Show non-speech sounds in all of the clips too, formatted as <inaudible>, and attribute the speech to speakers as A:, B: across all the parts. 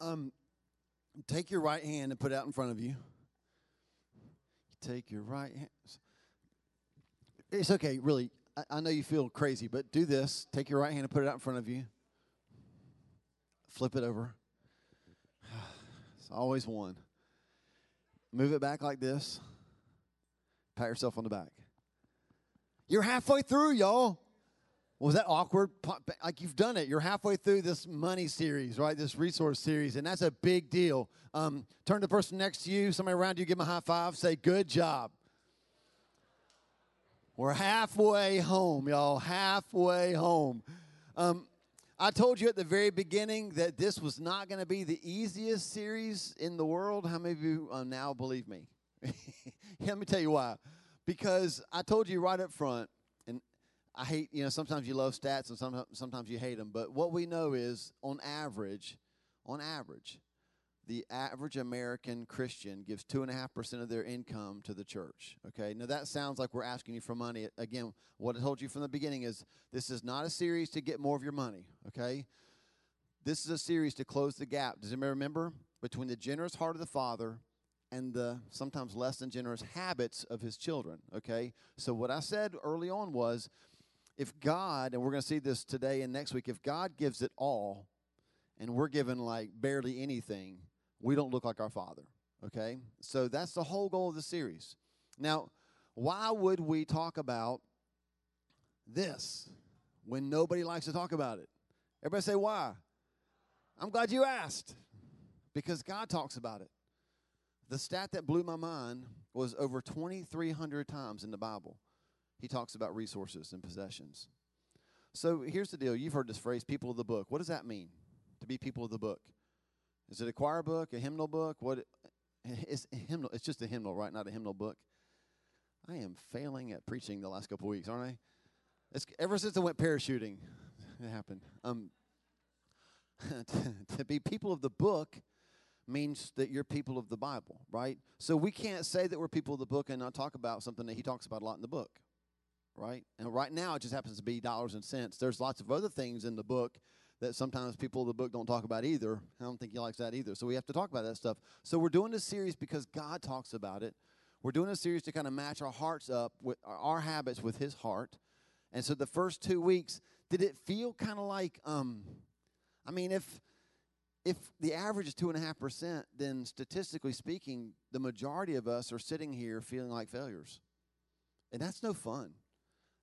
A: Um, take your right hand and put it out in front of you. Take your right hand. It's okay, really. I, I know you feel crazy, but do this. Take your right hand and put it out in front of you. Flip it over. <sighs> It's always one. Move it back like this. Pat yourself on the back. You're halfway through, y'all. Was that awkward? Like you've done it. You're halfway through this money series, right? This resource series, and that's a big deal. Um, turn to the person next to you, somebody around you, give them a high five, say, Good job. We're halfway home, y'all. Halfway home. Um, I told you at the very beginning that this was not going to be the easiest series in the world. How many of you uh, now believe me? <laughs> Let me tell you why. Because I told you right up front I hate, you know, sometimes you love stats and sometimes, sometimes you hate them. But what we know is, on average, on average, the average American Christian gives 2.5% of their income to the church. Okay? Now, that sounds like we're asking you for money. Again, what I told you from the beginning is this is not a series to get more of your money. Okay? This is a series to close the gap. Does anybody remember? Between the generous heart of the Father and the sometimes less than generous habits of his children. Okay? So, what I said early on was if God, and we're going to see this today and next week, if God gives it all and we're given like barely anything, we don't look like our Father. Okay? So that's the whole goal of the series. Now, why would we talk about this when nobody likes to talk about it? Everybody say, why? I'm glad you asked because God talks about it. The stat that blew my mind was over 2,300 times in the Bible he talks about resources and possessions. So here's the deal. You've heard this phrase, people of the book. What does that mean, to be people of the book? Is it a choir book, a hymnal book? What? <laughs> It's hymnal. It's just a hymnal, right? Not a hymnal book. I am failing at preaching the last couple weeks, aren't I? It's, ever since I went parachuting, <laughs> it happened. Um, <laughs> to be people of the book means that you're people of the Bible, right? So we can't say that we're people of the book and not talk about something that he talks about a lot in the book right? And right now it just happens to be dollars and cents. There's lots of other things in the book that sometimes people in the book don't talk about either. I don't think he likes that either. So we have to talk about that stuff. So we're doing this series because God talks about it. We're doing a series to kind of match our hearts up with our habits with his heart. And so the first two weeks, did it feel kind of like, um, I mean, if if the average is two and a half percent, then statistically speaking, the majority of us are sitting here feeling like failures. And that's no fun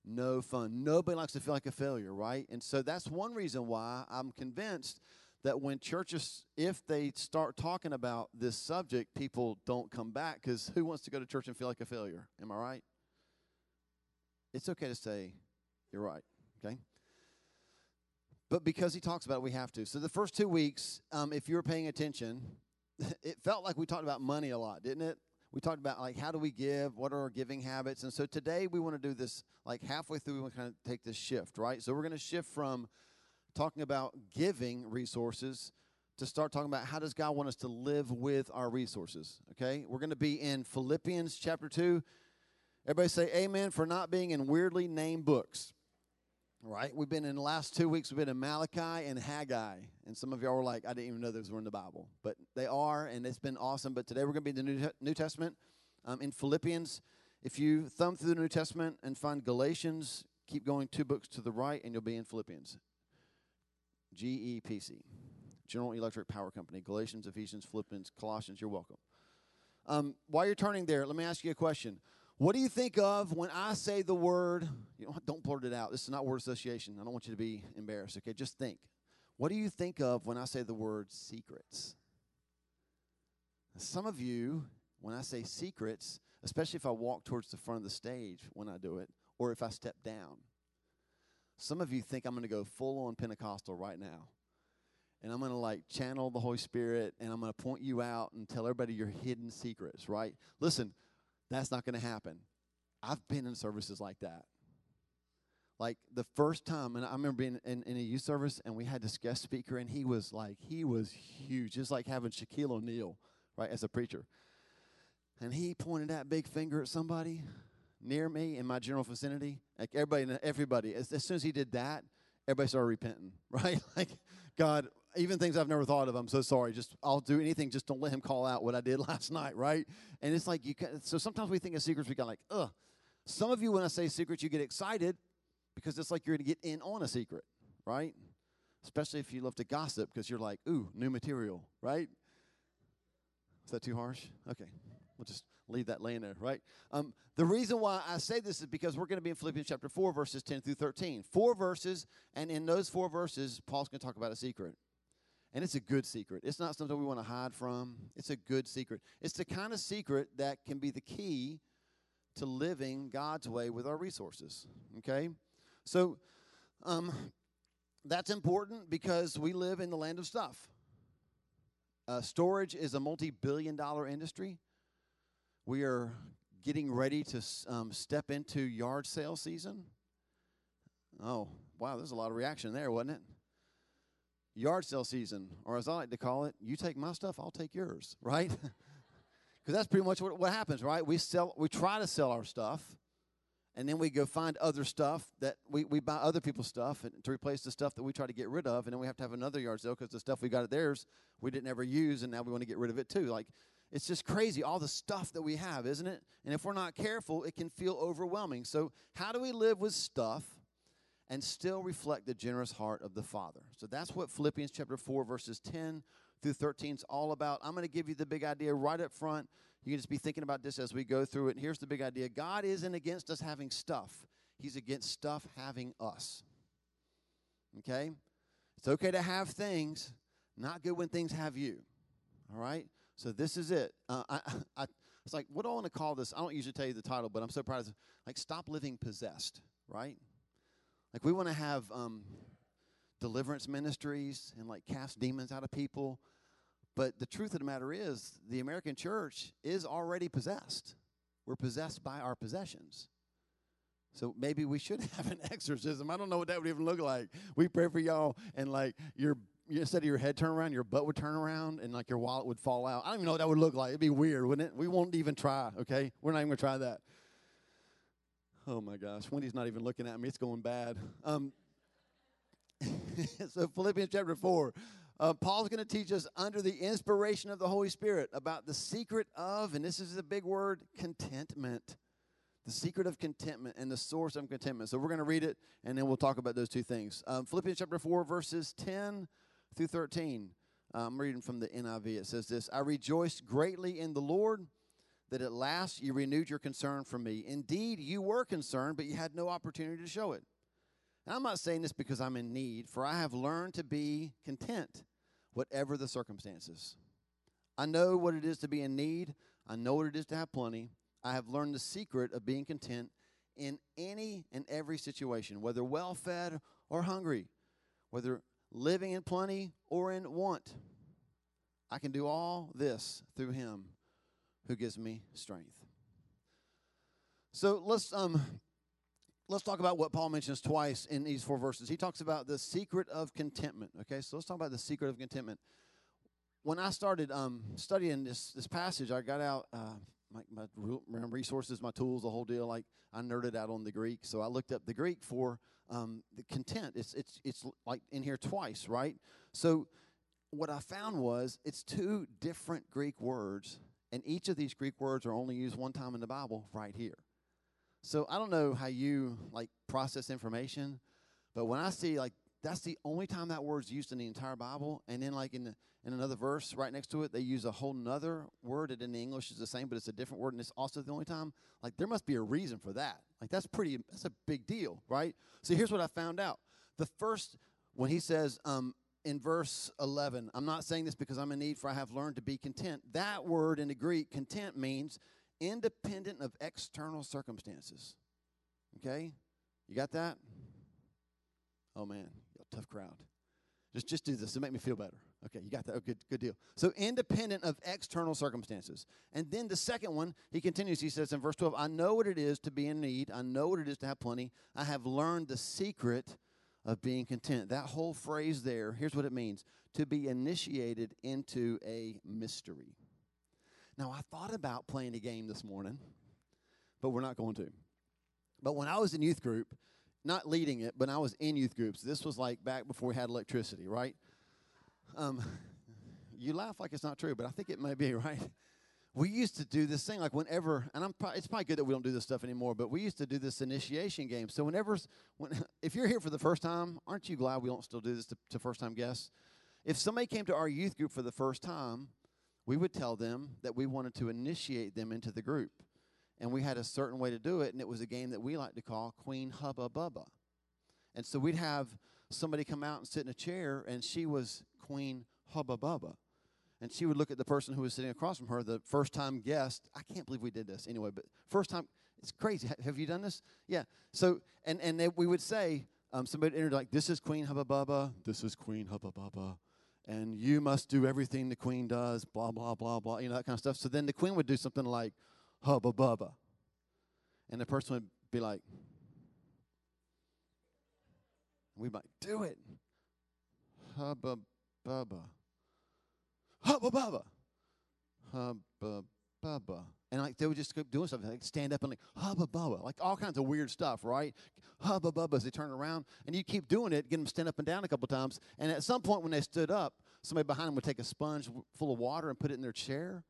A: no fun. Nobody likes to feel like a failure, right? And so that's one reason why I'm convinced that when churches, if they start talking about this subject, people don't come back because who wants to go to church and feel like a failure? Am I right? It's okay to say, you're right, okay? But because he talks about it, we have to. So the first two weeks, um, if you were paying attention, <laughs> it felt like we talked about money a lot, didn't it? We talked about like how do we give? What are our giving habits? And so today we want to do this like halfway through we want to kind of take this shift right? So we're going to shift from talking about giving resources to start talking about how does god want us to live with our resources okay? We're going to be in philippians chapter 2 everybody say amen for not being in weirdly named books right? We've been in the last two weeks, we've been in Malachi and Haggai. And some of y'all were like, I didn't even know those were in the Bible. But they are, and it's been awesome. But today we're going to be in the New, New Testament um, in Philippians. If you thumb through the New Testament and find Galatians, keep going two books to the right, and you'll be in Philippians. GEPC, General Electric Power Company. Galatians, Ephesians, Philippians, Colossians, you're welcome. Um, while you're turning there, let me ask you a question. What do you think of when I say the word? You know, don't blurt it out. This is not word association. I don't want you to be embarrassed. Okay, just think. What do you think of when I say the word secrets? Some of you, when I say secrets, especially if I walk towards the front of the stage when I do it, or if I step down, some of you think I'm going to go full on Pentecostal right now. And I'm going to like channel the Holy Spirit and I'm going to point you out and tell everybody your hidden secrets, right? Listen, that's not going to happen. I've been in services like that. Like the first time, and I remember being in, in a youth service, and we had this guest speaker, and he was like, he was huge, just like having Shaquille O'Neal, right, as a preacher. And he pointed that big finger at somebody near me in my general vicinity. Like everybody, everybody. As, as soon as he did that, everybody started repenting, <laughs> right? Like God, even things I've never thought of, I'm so sorry. Just I'll do anything. Just don't let him call out what I did <laughs> last night, right? And it's like you. Can, so sometimes we think of secrets. We got like, ugh. Some of you, when I say secrets, you get excited because it's like you're going to get in on a secret, right? Especially if you love to gossip because you're like, ooh, new material, right? Is that too harsh? Okay, we'll just leave that laying there, right? Um, the reason why I say this is because we're going to be in Philippians chapter 4, verses 10 through 13. Four verses, and in those four verses, Paul's going to talk about a secret. And it's a good secret. It's not something we want to hide from. It's a good secret. It's the kind of secret that can be the key to living God's way with our resources. Okay? So, um, that's important because we live in the land of stuff. Uh, storage is a multi billion dollar industry. We are getting ready to um, step into yard sale season. Oh, wow, there's a lot of reaction there, wasn't it? Yard sale season, or as I like to call it, you take my stuff, I'll take yours, <laughs> right? Because that's pretty much what, what happens, right? We sell, we try to sell our stuff, and then we go find other stuff that we, we buy other people's stuff to replace the stuff that we try to get rid of and then we have to have another yard sale because the stuff we got at theirs we didn't ever use and now we want to get rid of it too like it's just crazy all the stuff that we have isn't it and if we're not careful it can feel overwhelming so how do we live with stuff and still reflect the generous heart of the father so that's what philippians chapter 4 verses 10 through 13 is all about i'm going to give you the big idea right up front you can just be thinking about this as we go through it. And here's the big idea God isn't against us having stuff, He's against stuff having us. Okay? It's okay to have things, not good when things have you. All right? So this is it. Uh, I, <laughs> I, it's like, what do I want to call this? I don't usually tell you the title, but I'm so proud of it. Like, stop living possessed, right? Like, we want to have um, deliverance ministries and like cast demons out of people. But the truth of the matter is, the American church is already possessed. We're possessed by our possessions. So maybe we should <laughs> have an exorcism. I don't know what that would even look like. We pray for y'all, and like your instead of your head turn around, your butt would turn around, and like your wallet would fall out. I don't even know what that would look like. It'd be weird, wouldn't it? We won't even try. Okay, we're not even gonna try that. Oh my gosh, Wendy's not even looking at me. It's going bad. Um, <laughs> so Philippians chapter four. Uh, Paul's going to teach us under the inspiration of the Holy Spirit about the secret of, and this is a big word, contentment. The secret of contentment and the source of contentment. So we're going to read it and then we'll talk about those two things. Um, Philippians chapter 4, verses 10 through 13. Uh, I'm reading from the NIV. It says this I rejoiced greatly in the Lord that at last you renewed your concern for me. Indeed, you were concerned, but you had no opportunity to show it. And I'm not saying this because I'm in need, for I have learned to be content, whatever the circumstances. I know what it is to be in need, I know what it is to have plenty. I have learned the secret of being content in any and every situation, whether well fed or hungry, whether living in plenty or in want. I can do all this through Him who gives me strength. So let's um, let's talk about what Paul mentions twice in these four verses. He talks about the secret of contentment. Okay, so let's talk about the secret of contentment. When I started um, studying this this passage, I got out uh, my, my resources, my tools, the whole deal. Like I nerded out on the Greek, so I looked up the Greek for um, the content. It's it's it's like in here twice, right? So what I found was it's two different Greek words, and each of these Greek words are only used one time in the Bible, right here. So I don't know how you like process information, but when I see like that's the only time that word's used in the entire Bible, and then like in the, in another verse right next to it, they use a whole nother word that in the English is the same, but it's a different word, and it's also the only time. Like there must be a reason for that. Like that's pretty. That's a big deal, right? So here's what I found out. The first when he says um, in verse 11, I'm not saying this because I'm in need, for I have learned to be content. That word in the Greek, content, means independent of external circumstances. Okay? You got that? Oh man, you tough crowd. Just just do this to make me feel better. Okay, you got that. Oh, good, good deal. So independent of external circumstances. And then the second one, he continues, he says in verse 12, I know what it is to be in need. I know what it is to have plenty. I have learned the secret of being content. That whole phrase there, here's what it means to be initiated into a mystery. Now, I thought about playing a game this morning, but we're not going to. But when I was in youth group, not leading it, but I was in youth groups. This was like back before we had electricity, right? Um, <laughs> you laugh like it's not true, but I think it may be, <laughs> right? We used to do this thing like whenever, and I'm pro- it's probably good that we don't do this stuff anymore, but we used to do this initiation game. So whenever, when, <laughs> if you're here for the first time, aren't you glad we don't still do this to, to first time guests? If somebody came to our youth group for the first time, we would tell them that we wanted to initiate them into the group. And we had a certain way to do it, and it was a game that we like to call Queen Hubba Bubba. And so we'd have somebody come out and sit in a chair, and she was Queen Hubba Bubba. And she would look at the person who was sitting across from her, the first time guest. I can't believe we did this anyway, but first time, it's crazy. Have you done this? Yeah. So, and, and they, we would say, um, somebody entered like, this is Queen Hubba Bubba, this is Queen Hubba Bubba, and you must do everything the queen does, blah, blah, blah, blah, you know, that kind of stuff. So then the queen would do something like, hubba bubba. And the person would be like, we might do it. Hubba bubba. Hubba bubba. Hubba bubba. And like they would just keep doing something, like stand up and like hubba bubba, like all kinds of weird stuff, right? Hubba bubba as they turn around, and you keep doing it, get them stand up and down a couple times. And at some point when they stood up, somebody behind them would take a sponge full of water and put it in their chair.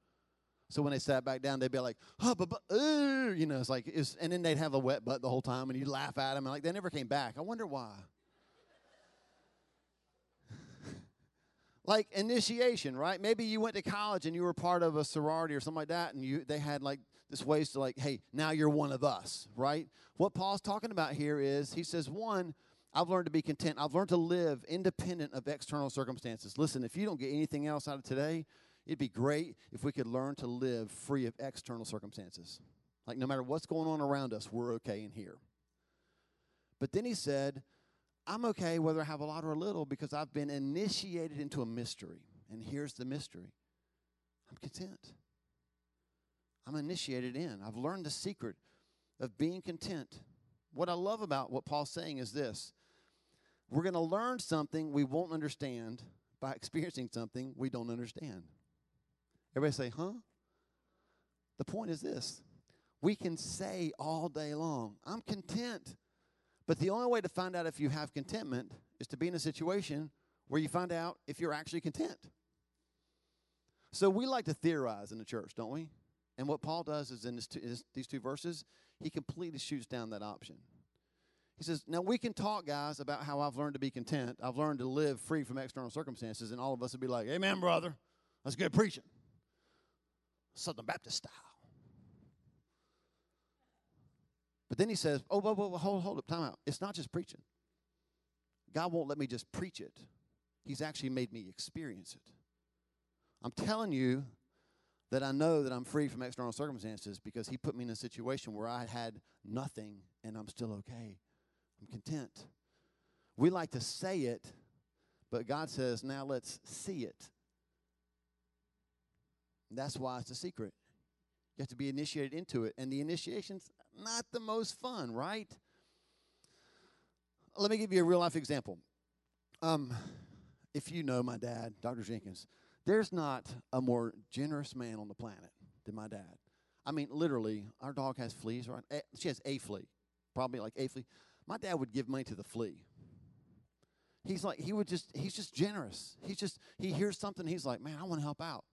A: So when they sat back down, they'd be like, hubba bubba, uh, you know, it's like, it's, and then they'd have a wet butt the whole time, and you'd laugh at them, and like they never came back. I wonder why. Like initiation, right? Maybe you went to college and you were part of a sorority or something like that, and you they had like this ways to like, hey, now you're one of us, right? What Paul's talking about here is he says, one, I've learned to be content. I've learned to live independent of external circumstances. Listen, if you don't get anything else out of today, it'd be great if we could learn to live free of external circumstances. Like no matter what's going on around us, we're okay in here. But then he said, I'm okay whether I have a lot or a little because I've been initiated into a mystery. And here's the mystery I'm content. I'm initiated in. I've learned the secret of being content. What I love about what Paul's saying is this we're going to learn something we won't understand by experiencing something we don't understand. Everybody say, huh? The point is this we can say all day long, I'm content. But the only way to find out if you have contentment is to be in a situation where you find out if you're actually content. So we like to theorize in the church, don't we? And what Paul does is in two, these two verses, he completely shoots down that option. He says, Now we can talk, guys, about how I've learned to be content. I've learned to live free from external circumstances. And all of us would be like, Amen, brother. That's good preaching. Southern Baptist style. But then he says, Oh, whoa, whoa, whoa, hold, hold up, time out. It's not just preaching. God won't let me just preach it, He's actually made me experience it. I'm telling you that I know that I'm free from external circumstances because He put me in a situation where I had nothing and I'm still okay. I'm content. We like to say it, but God says, now let's see it. That's why it's a secret. You have to be initiated into it. And the initiation's not the most fun, right? Let me give you a real life example. Um, if you know my dad, Dr. Jenkins, there's not a more generous man on the planet than my dad. I mean, literally, our dog has fleas, right? Eh, she has a flea, probably like a flea. My dad would give money to the flea. He's like, he would just, he's just generous. He's just, he hears something, he's like, man, I want to help out.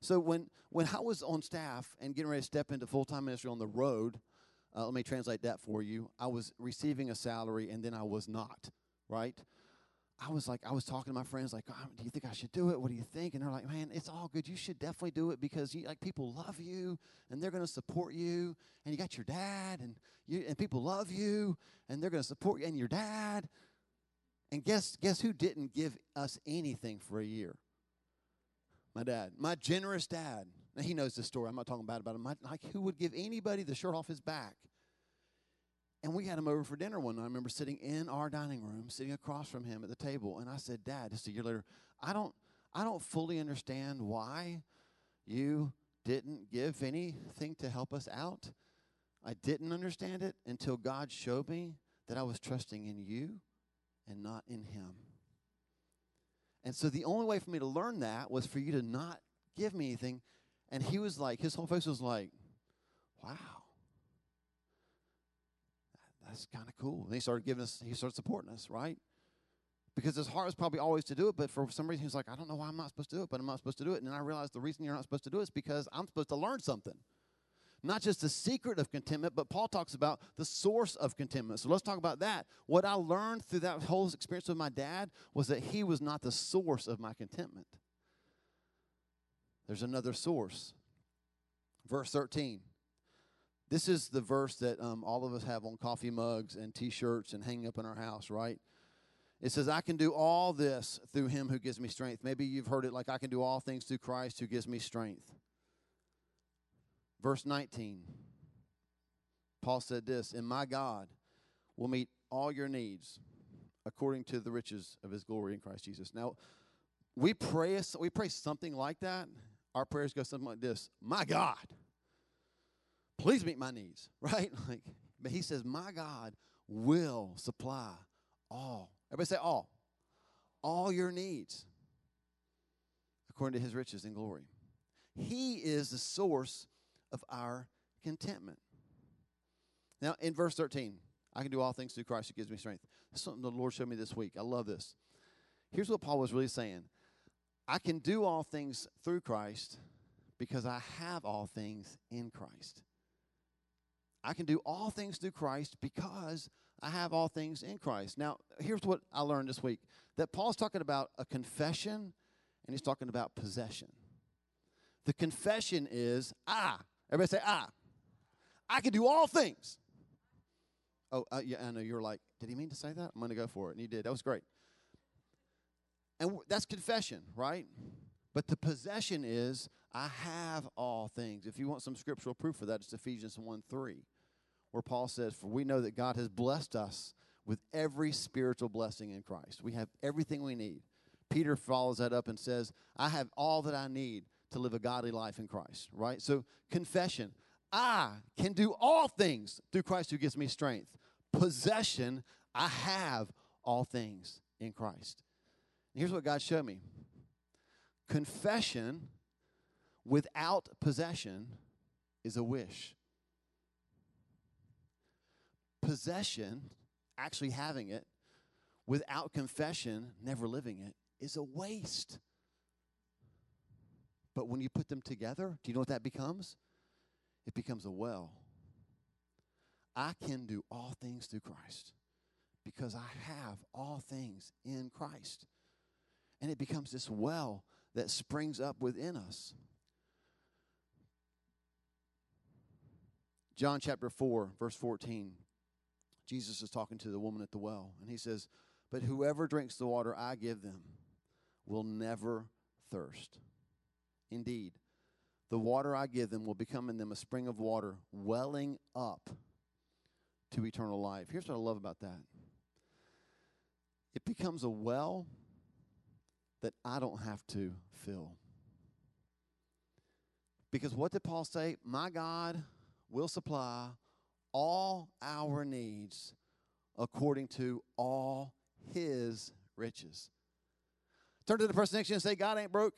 A: So when, when I was on staff and getting ready to step into full time ministry on the road, uh, let me translate that for you. I was receiving a salary and then I was not, right? I was like, I was talking to my friends, like, oh, do you think I should do it? What do you think? And they're like, man, it's all good. You should definitely do it because you, like people love you and they're going to support you. And you got your dad and you and people love you and they're going to support you and your dad. And guess guess who didn't give us anything for a year? My dad, my generous dad. Now he knows this story. I'm not talking bad about him. My, like who would give anybody the shirt off his back? And we had him over for dinner one night. I remember sitting in our dining room, sitting across from him at the table, and I said, "Dad, just a year later, I don't, I don't fully understand why you didn't give anything to help us out. I didn't understand it until God showed me that I was trusting in you and not in Him." And so the only way for me to learn that was for you to not give me anything. And he was like, his whole face was like, wow that's kind of cool. And he started giving us, he started supporting us, right? because his heart was probably always to do it, but for some reason he's like, I don't know why I'm not supposed to do it, but I'm not supposed to do it. And then I realized the reason you're not supposed to do it is because I'm supposed to learn something. Not just the secret of contentment, but Paul talks about the source of contentment. So let's talk about that. What I learned through that whole experience with my dad was that he was not the source of my contentment. There's another source. Verse 13. This is the verse that um, all of us have on coffee mugs and t shirts and hanging up in our house, right? It says, I can do all this through him who gives me strength. Maybe you've heard it like, I can do all things through Christ who gives me strength. Verse 19, Paul said this, And my God will meet all your needs according to the riches of his glory in Christ Jesus. Now, we pray, we pray something like that. Our prayers go something like this My God, please meet my needs, <laughs> right? Like, but he says, My God will supply all. Everybody say all. All your needs according to his riches and glory. He is the source of our contentment. Now, in verse 13, I can do all things through Christ who gives me strength. That's something the Lord showed me this week. I love this. Here's what Paul was really saying I can do all things through Christ because I have all things in Christ. I can do all things through Christ because I have all things in Christ. Now, here's what I learned this week that Paul's talking about a confession and he's talking about possession. The confession is, I Everybody say, I. I can do all things. Oh, uh, yeah, I know you're like, did he mean to say that? I'm going to go for it. And he did. That was great. And w- that's confession, right? But the possession is, I have all things. If you want some scriptural proof for that, it's Ephesians 1 3, where Paul says, For we know that God has blessed us with every spiritual blessing in Christ. We have everything we need. Peter follows that up and says, I have all that I need to live a godly life in Christ, right? So, confession I can do all things through Christ who gives me strength. Possession, I have all things in Christ. And here's what God showed me confession without possession is a wish. Possession, actually having it, without confession, never living it, is a waste. But when you put them together, do you know what that becomes? It becomes a well. I can do all things through Christ because I have all things in Christ. And it becomes this well that springs up within us. John chapter 4, verse 14. Jesus is talking to the woman at the well, and he says, But whoever drinks the water I give them will never thirst. Indeed, the water I give them will become in them a spring of water welling up to eternal life. Here's what I love about that it becomes a well that I don't have to fill. Because what did Paul say? My God will supply all our needs according to all his riches. Turn to the person next to you and say, God ain't broke.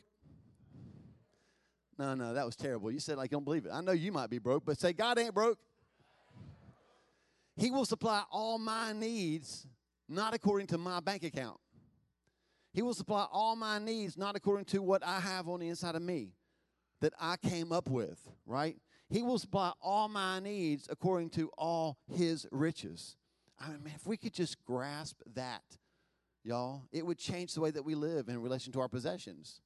A: No, no, that was terrible. You said like don't believe it. I know you might be broke, but say God ain't broke. He will supply all my needs, not according to my bank account. He will supply all my needs, not according to what I have on the inside of me that I came up with, right? He will supply all my needs according to all his riches. I mean, man, if we could just grasp that, y'all, it would change the way that we live in relation to our possessions.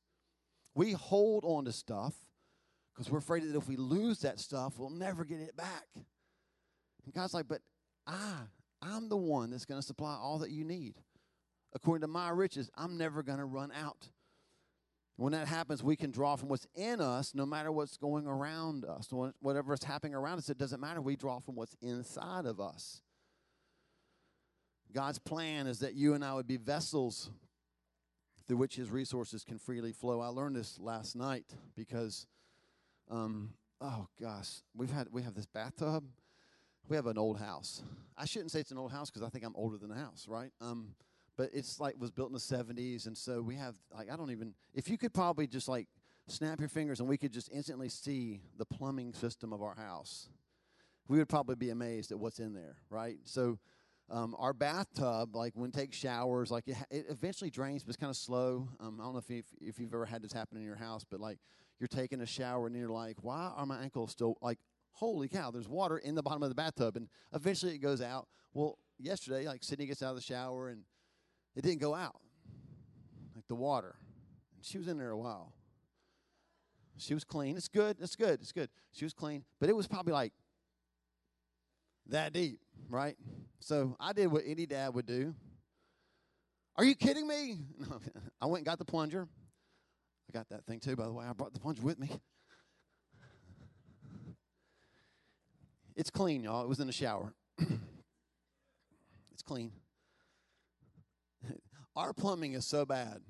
A: We hold on to stuff because we're afraid that if we lose that stuff, we'll never get it back. And God's like, but I, I'm the one that's going to supply all that you need. According to my riches, I'm never going to run out. When that happens, we can draw from what's in us no matter what's going around us. Whatever is happening around us, it doesn't matter. We draw from what's inside of us. God's plan is that you and I would be vessels through which his resources can freely flow. I learned this last night because, um, oh gosh, we've had we have this bathtub. We have an old house. I shouldn't say it's an old house because I think I'm older than the house, right? Um, but it's like was built in the 70s, and so we have like I don't even. If you could probably just like snap your fingers and we could just instantly see the plumbing system of our house, we would probably be amazed at what's in there, right? So um, our bathtub, like when it takes showers, like it, it eventually drains, but it's kind of slow. Um, I don't know if, you, if you've ever had this happen in your house, but like you're taking a shower and you're like, why are my ankles still like, holy cow, there's water in the bottom of the bathtub, and eventually it goes out. Well, yesterday, like Sydney gets out of the shower and it didn't go out, like the water. And she was in there a while. She was clean. It's good. It's good. It's good. She was clean, but it was probably like that deep, right? So I did what any dad would do. Are you kidding me? <laughs> I went and got the plunger. Got that thing too, by the way. I brought the plunger with me. It's clean, y'all. It was in the shower. it's clean. Our plumbing is so bad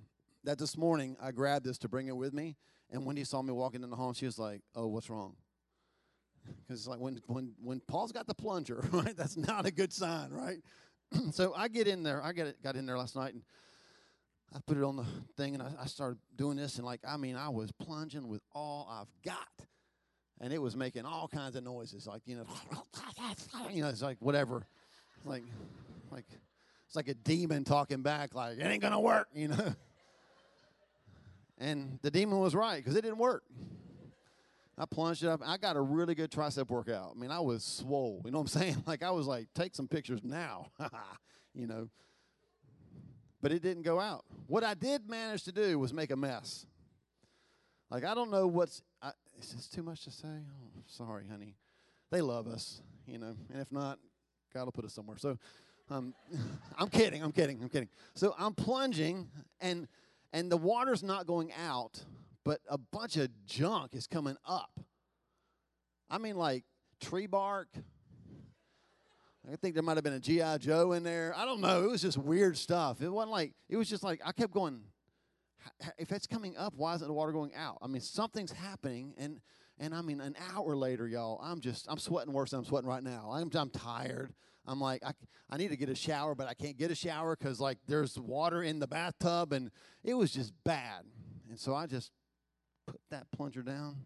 A: that this morning I grabbed this to bring it with me. And when he saw me walking in the home, she was like, Oh, what's wrong? Because it's like when, when, when Paul's got the plunger, <laughs> right? That's not a good sign, right? <clears throat> so I get in there. I it, got in there last night and I put it on the thing and I, I started doing this. And like, I mean, I was plunging with all I've got and it was making all kinds of noises, like you know, you know, it's like whatever, like, like it's like a demon talking back, like it ain't gonna work, you know. And the demon was right because it didn't work. I plunged it up. I got a really good tricep workout. I mean, I was swole. You know what I'm saying? <laughs> Like I was like, take some pictures now, <laughs> you know. But it didn't go out. What I did manage to do was make a mess. Like I don't know what's I, is this too much to say? Oh, sorry, honey. They love us, you know, and if not, God will put us somewhere. So um, <laughs> I'm kidding, I'm kidding, I'm kidding. So I'm plunging, and and the water's not going out, but a bunch of junk is coming up. I mean, like tree bark. I think there might have been a GI Joe in there. I don't know. It was just weird stuff. It wasn't like it was just like I kept going if it's coming up, why isn't the water going out? I mean, something's happening, and and I mean, an hour later, y'all, I'm just I'm sweating worse than I'm sweating right now. I'm I'm tired. I'm like I, I need to get a shower, but I can't get a shower because like there's water in the bathtub, and it was just bad. And so I just put that plunger down,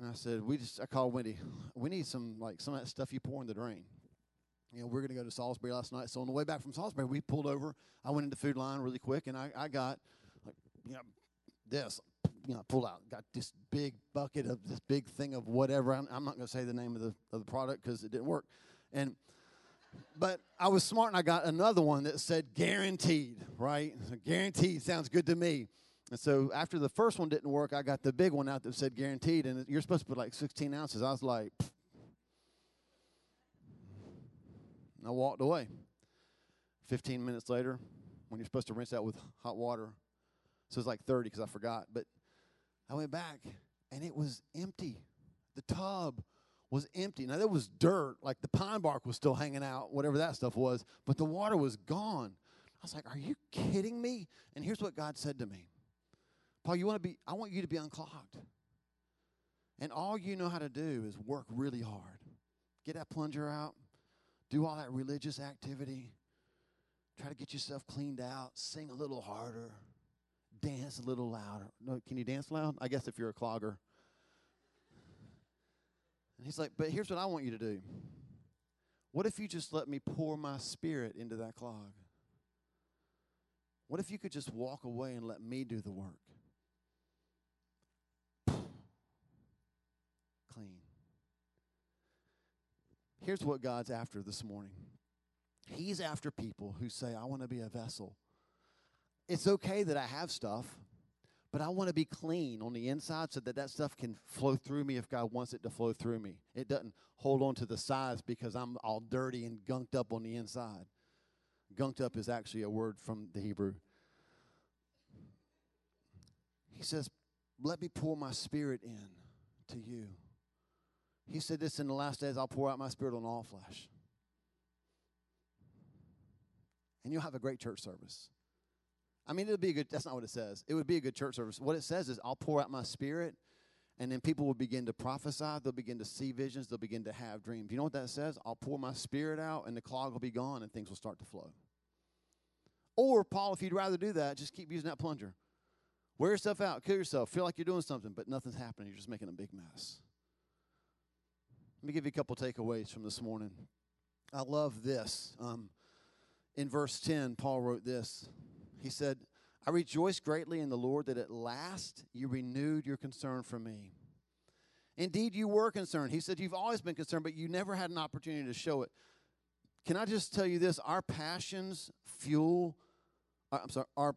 A: and I said, we just I called Wendy. We need some like some of that stuff you pour in the drain you know, we are going to go to Salisbury last night. So on the way back from Salisbury, we pulled over. I went into Food Lion really quick, and I, I got, like, you know, this, you know, pulled out, got this big bucket of this big thing of whatever. I'm, I'm not going to say the name of the of the product because it didn't work, and but I was smart and I got another one that said guaranteed. Right, so guaranteed sounds good to me. And so after the first one didn't work, I got the big one out that said guaranteed, and you're supposed to put like 16 ounces. I was like, And I walked away. 15 minutes later, when you're supposed to rinse out with hot water, so it's like 30 because I forgot. But I went back and it was empty. The tub was empty. Now there was dirt, like the pine bark was still hanging out, whatever that stuff was, but the water was gone. I was like, "Are you kidding me?" And here's what God said to me. Paul, you want to be I want you to be unclogged. And all you know how to do is work really hard. Get that plunger out, do all that religious activity, try to get yourself cleaned out, sing a little harder, dance a little louder. No, can you dance loud? I guess if you're a clogger. And he's like, but here's what I want you to do. What if you just let me pour my spirit into that clog? What if you could just walk away and let me do the work? Clean. Here's what God's after this morning He's after people who say, I want to be a vessel. It's okay that I have stuff, but I want to be clean on the inside so that that stuff can flow through me if God wants it to flow through me. It doesn't hold on to the sides because I'm all dirty and gunked up on the inside. Gunked up is actually a word from the Hebrew. He says, Let me pour my spirit in to you. He said this in the last days I'll pour out my spirit on all flesh. And you'll have a great church service. I mean, it'll be a good, that's not what it says. It would be a good church service. What it says is, I'll pour out my spirit, and then people will begin to prophesy. They'll begin to see visions. They'll begin to have dreams. You know what that says? I'll pour my spirit out, and the clog will be gone, and things will start to flow. Or, Paul, if you'd rather do that, just keep using that plunger. Wear yourself out, kill yourself, feel like you're doing something, but nothing's happening. You're just making a big mess. Let me give you a couple takeaways from this morning. I love this. Um, in verse 10, Paul wrote this. He said, I rejoice greatly in the Lord that at last you renewed your concern for me. Indeed, you were concerned. He said, You've always been concerned, but you never had an opportunity to show it. Can I just tell you this? Our passions fuel, uh, I'm sorry, our,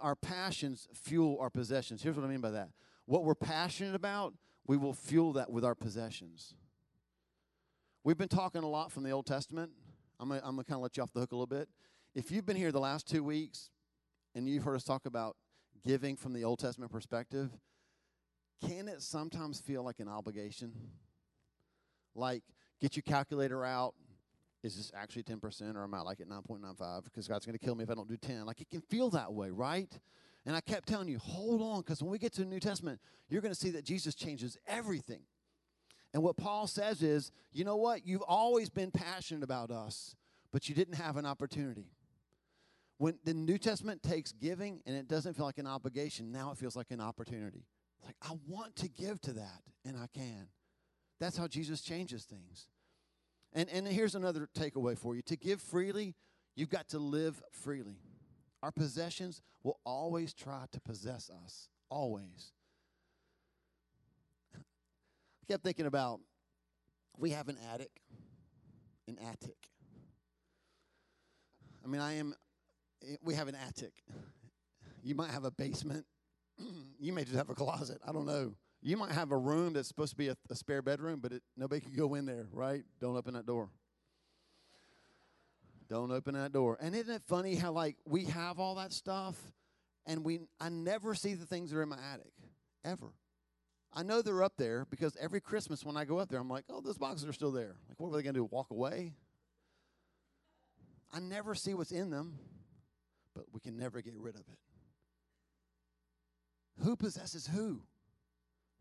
A: our passions fuel our possessions. Here's what I mean by that. What we're passionate about, we will fuel that with our possessions. We've been talking a lot from the Old Testament. I'm going to kind of let you off the hook a little bit. If you've been here the last two weeks and you've heard us talk about giving from the Old Testament perspective, can it sometimes feel like an obligation? Like, get your calculator out. Is this actually 10% or am I like at 9.95 because God's going to kill me if I don't do 10? Like, it can feel that way, right? And I kept telling you, hold on, because when we get to the New Testament, you're going to see that Jesus changes everything. And what Paul says is, you know what? You've always been passionate about us, but you didn't have an opportunity. When the New Testament takes giving and it doesn't feel like an obligation, now it feels like an opportunity. It's like, I want to give to that, and I can. That's how Jesus changes things. And, and here's another takeaway for you to give freely, you've got to live freely. Our possessions will always try to possess us, always. Kept thinking about we have an attic, an attic. I mean, I am, eh, we have an attic. You might have a basement. <clears throat> you may just have a closet. I don't know. You might have a room that's supposed to be a, a spare bedroom, but it, nobody can go in there, right? Don't open that door. Don't open that door. And isn't it funny how like we have all that stuff and we I never see the things that are in my attic. Ever. I know they're up there because every Christmas when I go up there, I'm like, oh, those boxes are still there. Like, what were they going to do? Walk away? I never see what's in them, but we can never get rid of it. Who possesses who?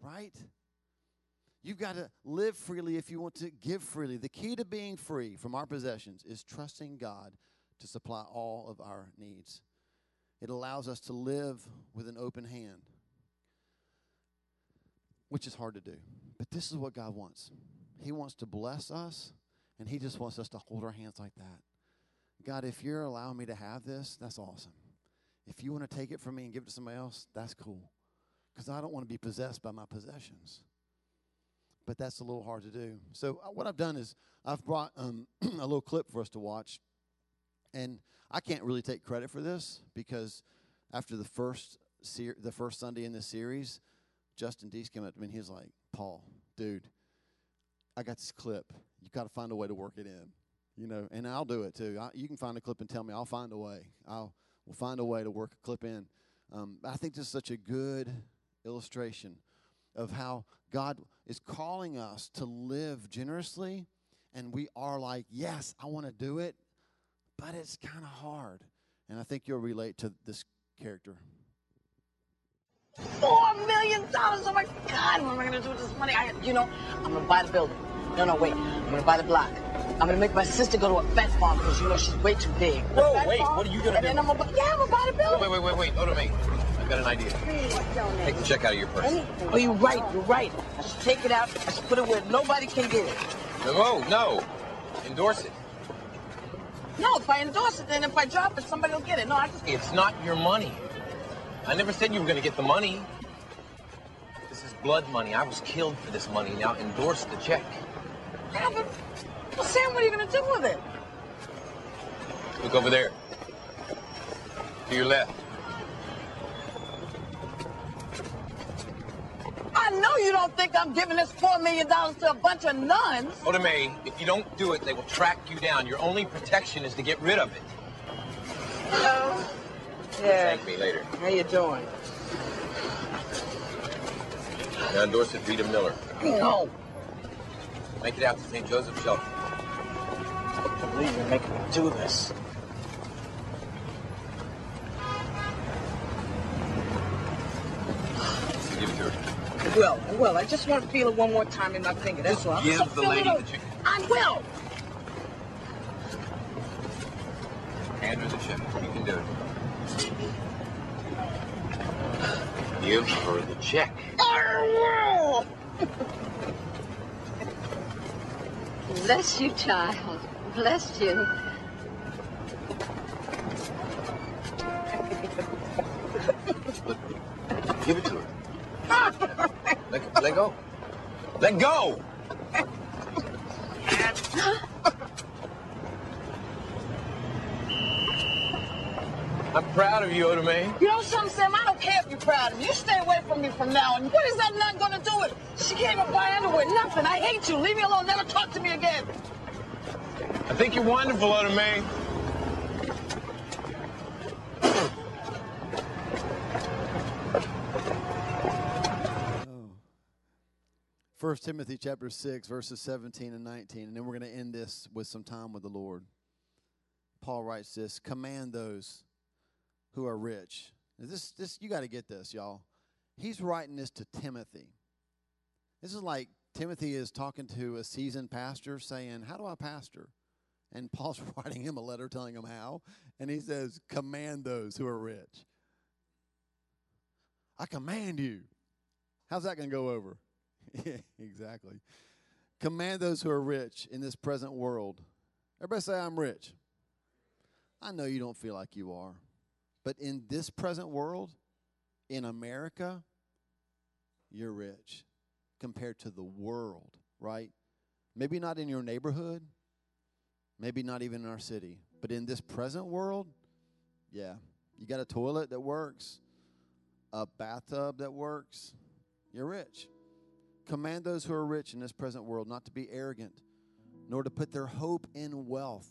A: Right? You've got to live freely if you want to give freely. The key to being free from our possessions is trusting God to supply all of our needs. It allows us to live with an open hand, which is hard to do. But this is what God wants. He wants to bless us, and He just wants us to hold our hands like that. God, if you're allowing me to have this, that's awesome. If you want to take it from me and give it to somebody else, that's cool. Because I don't want to be possessed by my possessions but that's a little hard to do. So uh, what I've done is I've brought um, <clears throat> a little clip for us to watch, and I can't really take credit for this because after the first ser- the first Sunday in this series, Justin Dees came up to me and he was like, "Paul, dude, I got this clip. You got to find a way to work it in, you know, and I'll do it too. I, you can find a clip and tell me. I'll find a way. I'll we'll find a way to work a clip in. Um, I think this is such a good illustration of how God is calling us to live generously, and we are like, yes, I want to do it, but it's kind of hard. And I think you'll relate to this character.
B: Four million dollars! Oh my God! What am I gonna do with this money? I, you know, I'm gonna buy the building. No, no, wait. I'm gonna buy the block. I'm gonna make my sister go to a vet farm because you know she's way too big.
C: Whoa, wait! Farm, what are you gonna
B: and
C: do?
B: Then I'm gonna, yeah, I'm gonna buy the building.
C: Wait, wait, wait, wait! Hold on, mate. I've got an idea. Take the check out of your purse.
B: Oh, you're right. You're right. I should take it out. I should put it where nobody can get it.
C: No, no. Endorse it.
B: No, if I endorse it, then if I drop it, somebody will get it. No, I just.
C: It's not your money. I never said you were going to get the money. This is blood money. I was killed for this money. Now endorse the check.
B: Yeah, but well, Sam, what are you going to do with it?
C: Look over there. To your left.
B: I know you don't think I'm giving this $4 million to a bunch of nuns.
C: Oda Mae, if you don't do it, they will track you down. Your only protection is to get rid of it.
B: Hello? Yeah.
C: Thank me later.
B: How you doing?
C: Now endorse it, Rita Miller.
B: No.
C: Make it out to St. Joseph Shelter.
B: I can't believe you're making me do this.
C: Give it to her.
B: I will. I will. I just want to feel it one more time in my finger. That's all. I'm
C: give the lady the check.
B: I will.
C: Hand her the check. You can do it. Give her the check. <laughs>
D: Bless you, child. bless you.
C: Give it to her. let, let go. Let go! I'm proud of you, Oda Mae.
B: You know something, Sam? I don't care if you're proud of me. You stay away from me from now on. What is that nut gonna do with it? She can't even buy underwear, nothing. I hate you. Leave me alone. Never talk to me again.
C: I think you're wonderful, Oda Mae.
A: Oh. Timothy chapter 6, verses 17 and 19. And then we're going to end this with some time with the Lord. Paul writes this Command those who are rich. This, this, you got to get this, y'all. He's writing this to Timothy. This is like Timothy is talking to a seasoned pastor saying, How do I pastor? And Paul's <laughs> writing him a letter telling him how. And he says, Command those who are rich. I command you. How's that going to go over? yeah, <laughs> exactly. Command those who are rich in this present world. Everybody say, I'm rich. I know you don't feel like you are. But in this present world, in America, you're rich compared to the world, right? Maybe not in your neighborhood, maybe not even in our city, but in this present world, yeah. You got a toilet that works, a bathtub that works, you're rich. Command those who are rich in this present world not to be arrogant, nor to put their hope in wealth,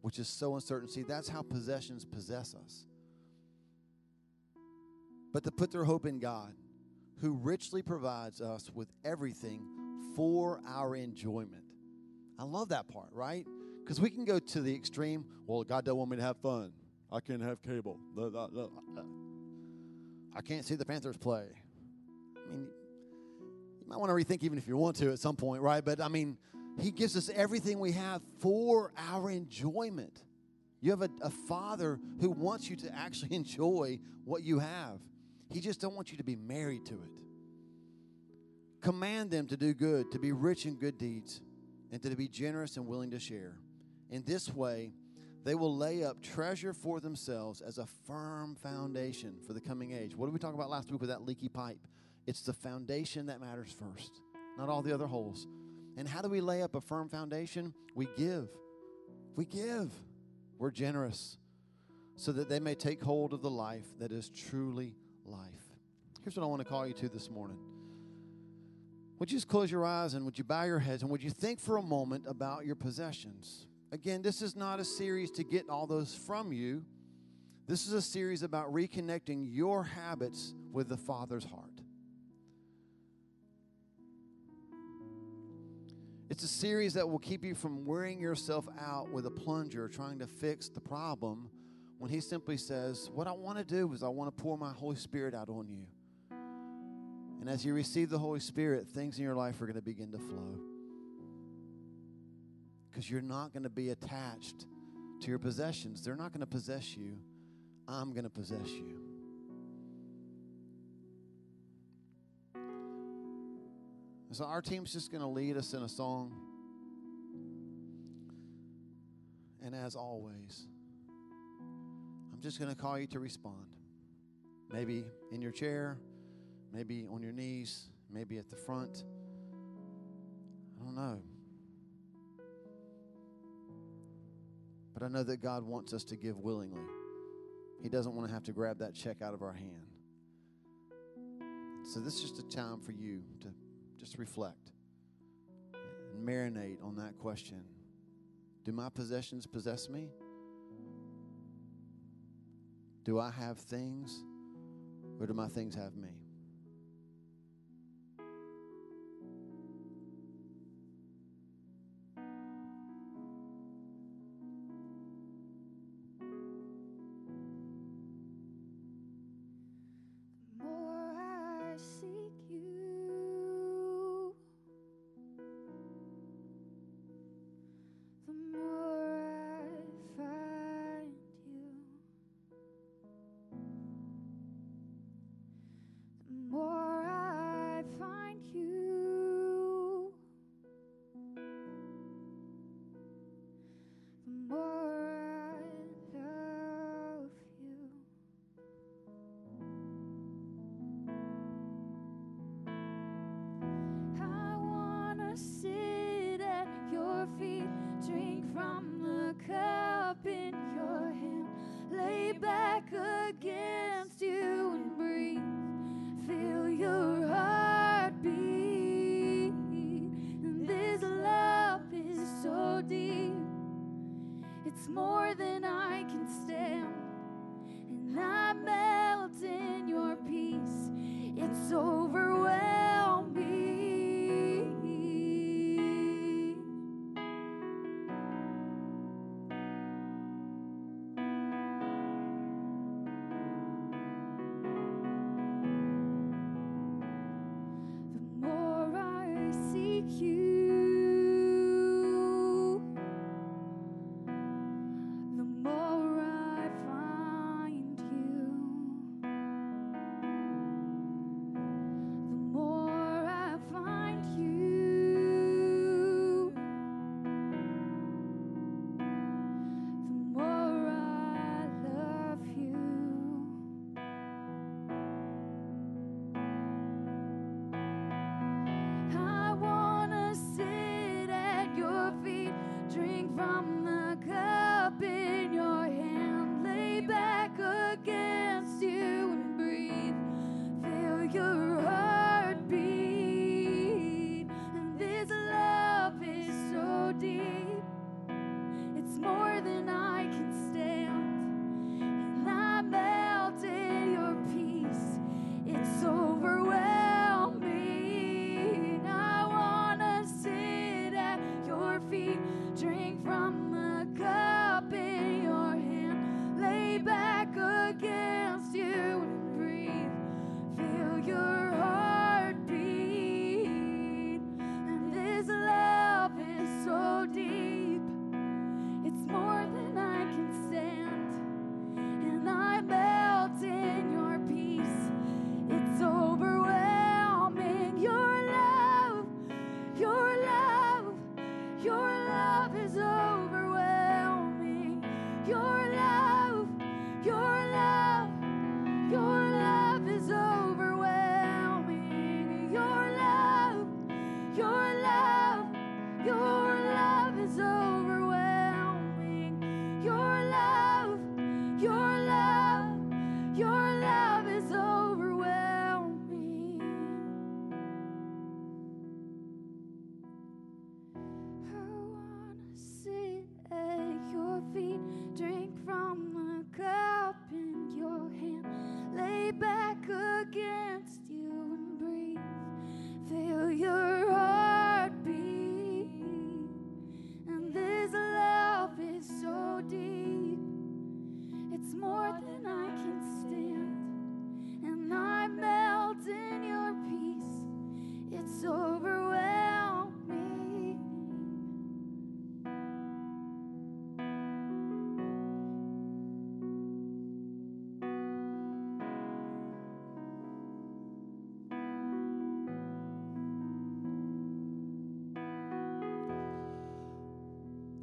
A: which is so uncertain. See, that's how possessions possess us. But to put their hope in God, who richly provides us with everything for our enjoyment. I love that part, right? Because we can go to the extreme. Well, God don't want me to have fun. I can't have cable. I can't see the Panthers play. I mean, you might want to rethink even if you want to at some point, right? But I mean, He gives us everything we have for our enjoyment. You have a, a father who wants you to actually <laughs> enjoy what you have. He just don't want you to be married to it. Command them to do good, to be rich in good deeds, and to be generous and willing to share. In this way, they will lay up treasure for themselves as a firm foundation for the coming age. What did we talk about last week with that leaky pipe? It's the foundation that matters first, not all the other holes. And how do we lay up a firm foundation? We give. We give. We're generous so that they may take hold of the life that is truly life. Here's what I want to call you to this morning. Would you just close your eyes and would you bow your heads and would you think for a moment about your possessions? Again, this is not a series to get all those from you. This is a series about reconnecting your habits with the Father's heart. It's a series that will keep you from wearing yourself out with a plunger trying to fix the problem when He simply says, What I want to do is I want to pour my Holy Spirit out on you. And as you receive the Holy Spirit, things in your life are going to begin to flow. Because you're not going to be attached to your possessions, they're not going to possess you. I'm going to possess you. So our team's just going to lead us in a song. And as always, I'm just going to call you to respond. Maybe in your chair, maybe on your knees, maybe at the front. I don't know. But I know that God wants us to give willingly. He doesn't want to have to grab that check out of our hand. So this is just a time for you to just reflect and marinate on that question. Do my possessions possess me? Do I have things or do my things have me?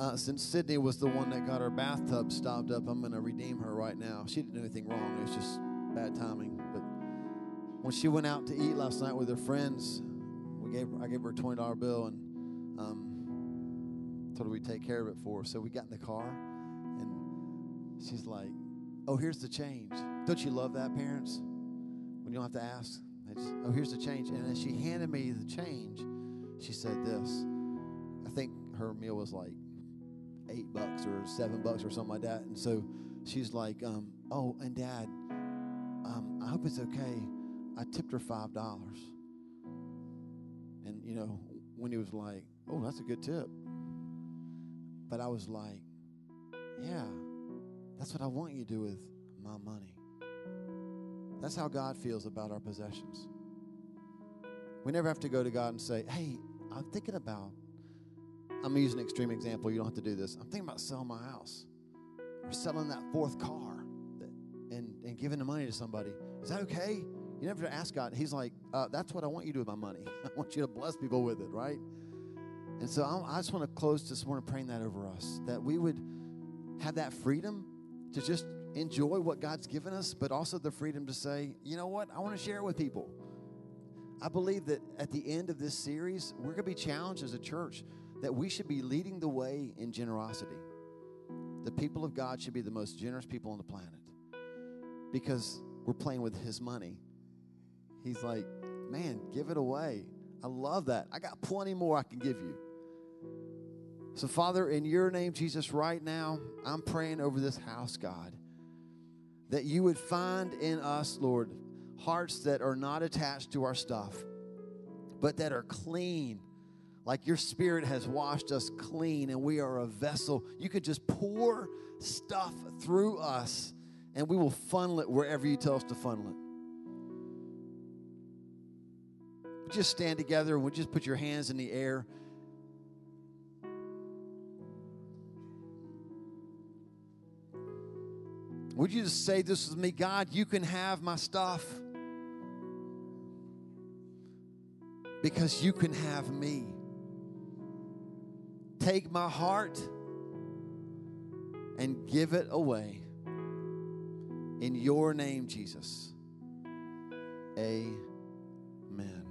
A: Uh, since Sydney was the one that got her bathtub stopped up, I'm going to redeem her right now. She didn't do anything wrong. It was just bad timing. But when she went out to eat last night with her friends, we gave I gave her a twenty dollar bill and um, told her we'd take care of it for her. So we got in the car, and she's like, "Oh, here's the change." Don't you love that, parents? When you don't have to ask, just, "Oh, here's the change." And as she handed me the change, she said this. I think her meal was like eight bucks or seven bucks or something like that. And so she's like, um, "Oh, and Dad, um, I hope it's okay. I tipped her five dollars." And you know, when he was like, "Oh, that's a good tip," but I was like, "Yeah, that's what I want you to do with my money." That's how God feels about our possessions. We never have to go to God and say, "Hey, I'm thinking about." I'm use an extreme example. You don't have to do this. I'm thinking about selling my house or selling that fourth car that, and, and giving the money to somebody. Is that okay? You never have to ask God. He's like, uh, that's what I want you to do with my money. <laughs> I want you to bless people with it, right? And so I, I just want to close this morning praying that over us, that we would have that freedom to just enjoy what God's given us, but also the freedom to say, you know what, I want to share it with people. I believe that at the end of this series, we're going to be challenged as a church that we should be leading the way in generosity. The people of God should be the most generous people on the planet because we're playing with his money. He's like, man, give it away. I love that. I got plenty more I can give you. So, Father, in your name, Jesus, right now, I'm praying over this house, God, that you would find in us, Lord, hearts that are not attached to our stuff, but that are clean, like your spirit has washed us clean, and we are a vessel. You could just pour stuff through us, and we will funnel it wherever you tell us to funnel it. just stand together and we just put your hands in the air. Would you just say this with me? God, you can have my stuff because you can have me. Take my heart and give it away. In your name, Jesus. Amen.